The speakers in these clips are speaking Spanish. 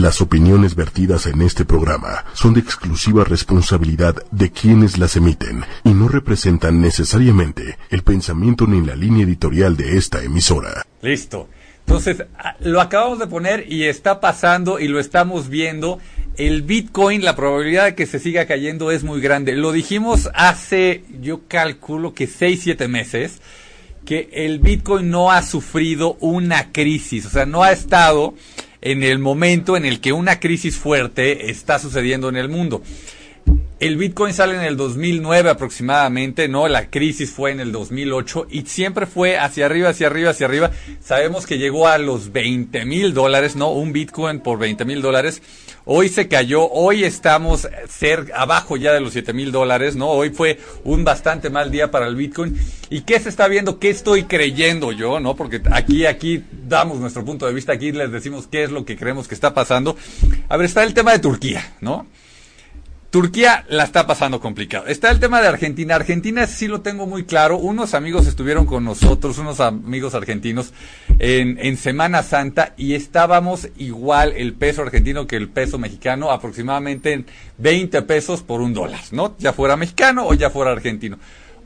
Las opiniones vertidas en este programa son de exclusiva responsabilidad de quienes las emiten y no representan necesariamente el pensamiento ni la línea editorial de esta emisora. Listo. Entonces, ah, lo acabamos de poner y está pasando y lo estamos viendo. El Bitcoin, la probabilidad de que se siga cayendo es muy grande. Lo dijimos hace, yo calculo que 6, 7 meses, que el Bitcoin no ha sufrido una crisis, o sea, no ha estado en el momento en el que una crisis fuerte está sucediendo en el mundo. El Bitcoin sale en el 2009 aproximadamente, ¿no? La crisis fue en el 2008 y siempre fue hacia arriba, hacia arriba, hacia arriba. Sabemos que llegó a los 20 mil dólares, ¿no? Un Bitcoin por 20 mil dólares. Hoy se cayó, hoy estamos ser, abajo ya de los 7 mil dólares, ¿no? Hoy fue un bastante mal día para el Bitcoin. ¿Y qué se está viendo? ¿Qué estoy creyendo yo, no? Porque aquí, aquí damos nuestro punto de vista, aquí les decimos qué es lo que creemos que está pasando. A ver, está el tema de Turquía, ¿no? Turquía la está pasando complicado. Está el tema de Argentina. Argentina sí lo tengo muy claro. Unos amigos estuvieron con nosotros, unos amigos argentinos, en, en, Semana Santa y estábamos igual el peso argentino que el peso mexicano, aproximadamente en 20 pesos por un dólar, ¿no? Ya fuera mexicano o ya fuera argentino.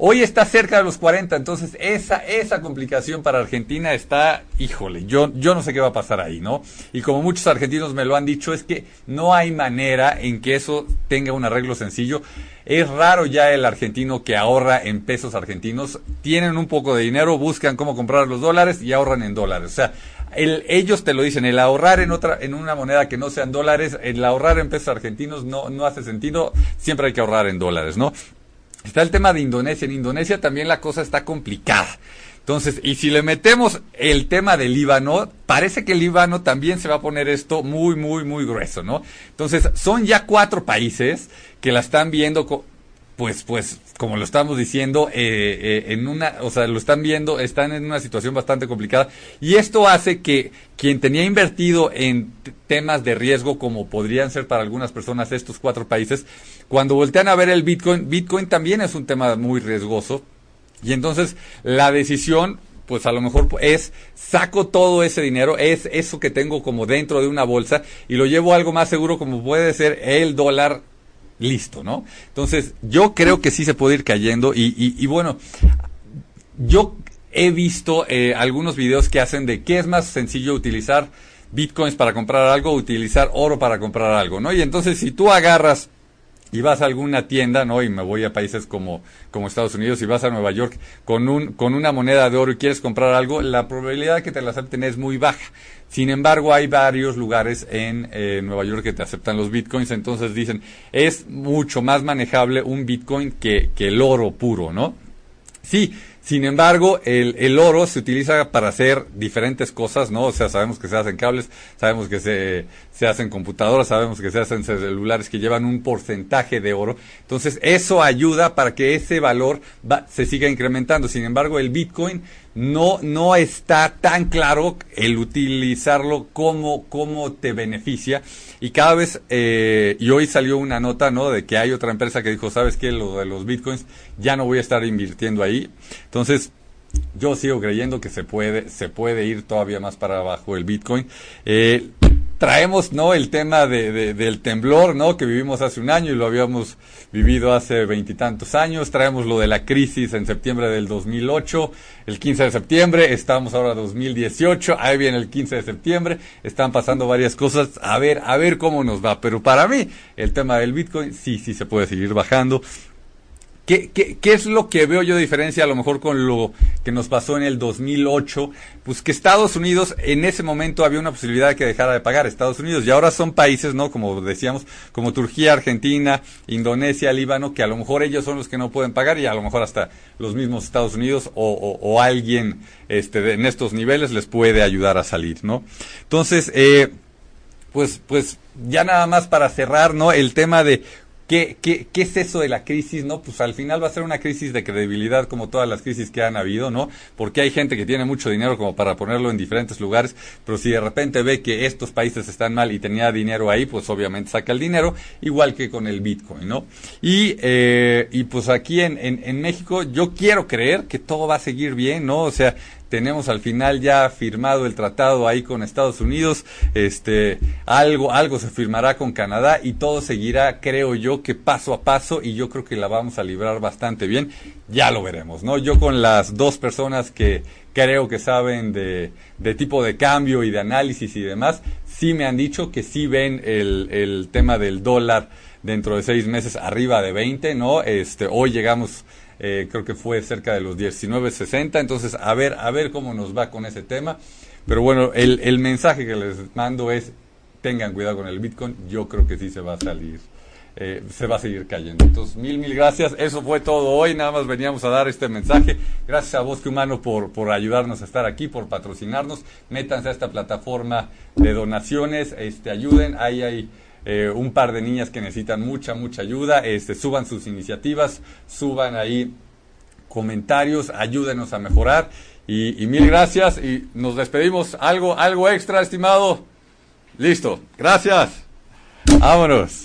Hoy está cerca de los 40, entonces esa, esa complicación para Argentina está, híjole, yo, yo no sé qué va a pasar ahí, ¿no? Y como muchos argentinos me lo han dicho, es que no hay manera en que eso tenga un arreglo sencillo. Es raro ya el argentino que ahorra en pesos argentinos. Tienen un poco de dinero, buscan cómo comprar los dólares y ahorran en dólares. O sea, el, ellos te lo dicen, el ahorrar en otra, en una moneda que no sean dólares, el ahorrar en pesos argentinos no, no hace sentido. Siempre hay que ahorrar en dólares, ¿no? Está el tema de Indonesia. En Indonesia también la cosa está complicada. Entonces, y si le metemos el tema del Líbano, parece que el Líbano también se va a poner esto muy, muy, muy grueso, ¿no? Entonces, son ya cuatro países que la están viendo, pues, pues, como lo estamos diciendo, eh, eh, en una, o sea, lo están viendo, están en una situación bastante complicada. Y esto hace que quien tenía invertido en temas de riesgo, como podrían ser para algunas personas estos cuatro países, cuando voltean a ver el Bitcoin, Bitcoin también es un tema muy riesgoso. Y entonces la decisión, pues a lo mejor es saco todo ese dinero, es eso que tengo como dentro de una bolsa y lo llevo a algo más seguro como puede ser el dólar listo, ¿no? Entonces yo creo que sí se puede ir cayendo y, y, bueno, yo he visto eh, algunos videos que hacen de qué es más sencillo utilizar bitcoins para comprar algo o utilizar oro para comprar algo, ¿no? Y entonces si tú agarras y vas a alguna tienda, ¿no? Y me voy a países como, como Estados Unidos y vas a Nueva York con, un, con una moneda de oro y quieres comprar algo, la probabilidad de que te la acepten es muy baja. Sin embargo, hay varios lugares en eh, Nueva York que te aceptan los bitcoins, entonces dicen, es mucho más manejable un bitcoin que, que el oro puro, ¿no? Sí, sin embargo, el, el, oro se utiliza para hacer diferentes cosas, ¿no? O sea, sabemos que se hacen cables, sabemos que se, se hacen computadoras, sabemos que se hacen celulares que llevan un porcentaje de oro. Entonces, eso ayuda para que ese valor va, se siga incrementando. Sin embargo, el Bitcoin no, no está tan claro el utilizarlo como, como te beneficia. Y cada vez, eh, y hoy salió una nota, ¿no? De que hay otra empresa que dijo, ¿sabes qué? Lo de los bitcoins, ya no voy a estar invirtiendo ahí. Yo sigo creyendo que se puede, se puede ir todavía más para abajo el bitcoin. Eh, traemos no el tema de, del temblor no que vivimos hace un año y lo habíamos vivido hace veintitantos años. Traemos lo de la crisis en septiembre del 2008 el 15 de septiembre estamos ahora 2018 ahí viene el 15 de septiembre están pasando varias cosas. A ver a ver cómo nos va. Pero para mí el tema del bitcoin sí sí se puede seguir bajando ¿Qué, qué, qué es lo que veo yo de diferencia a lo mejor con lo que nos pasó en el 2008? Pues que Estados Unidos en ese momento había una posibilidad de que dejara de pagar Estados Unidos y ahora son países, ¿no? Como decíamos, como Turquía, Argentina, Indonesia, Líbano, que a lo mejor ellos son los que no pueden pagar y a lo mejor hasta los mismos Estados Unidos o, o, o alguien este, en estos niveles les puede ayudar a salir, ¿no? Entonces, eh, pues, pues ya nada más para cerrar, ¿no? El tema de ¿Qué, qué, ¿Qué es eso de la crisis? No, pues al final va a ser una crisis de credibilidad como todas las crisis que han habido, ¿no? Porque hay gente que tiene mucho dinero como para ponerlo en diferentes lugares, pero si de repente ve que estos países están mal y tenía dinero ahí, pues obviamente saca el dinero, igual que con el Bitcoin, ¿no? Y, eh, y pues aquí en, en, en México yo quiero creer que todo va a seguir bien, ¿no? O sea, tenemos al final ya firmado el tratado ahí con Estados Unidos, este, algo, algo se firmará con Canadá y todo seguirá, creo yo, que paso a paso y yo creo que la vamos a librar bastante bien, ya lo veremos, ¿no? Yo con las dos personas que creo que saben de, de tipo de cambio y de análisis y demás, sí me han dicho que sí ven el, el tema del dólar dentro de seis meses arriba de 20, ¿no? Este, hoy llegamos eh, creo que fue cerca de los 19.60, entonces a ver, a ver cómo nos va con ese tema. Pero bueno, el, el mensaje que les mando es, tengan cuidado con el Bitcoin, yo creo que sí se va a salir. Eh, se va a seguir cayendo. Entonces, mil, mil gracias. Eso fue todo hoy. Nada más veníamos a dar este mensaje. Gracias a Bosque Humano por, por ayudarnos a estar aquí, por patrocinarnos. Métanse a esta plataforma de donaciones. Este, ayuden. Ahí hay eh, un par de niñas que necesitan mucha, mucha ayuda. Este, suban sus iniciativas, suban ahí comentarios, ayúdenos a mejorar. Y, mil gracias y nos despedimos. Algo, algo extra, estimado. Listo. Gracias. Vámonos.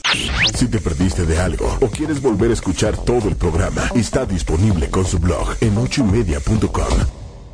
Si te perdiste de algo o quieres volver a escuchar todo el programa, está disponible con su blog en ochoymedia.com.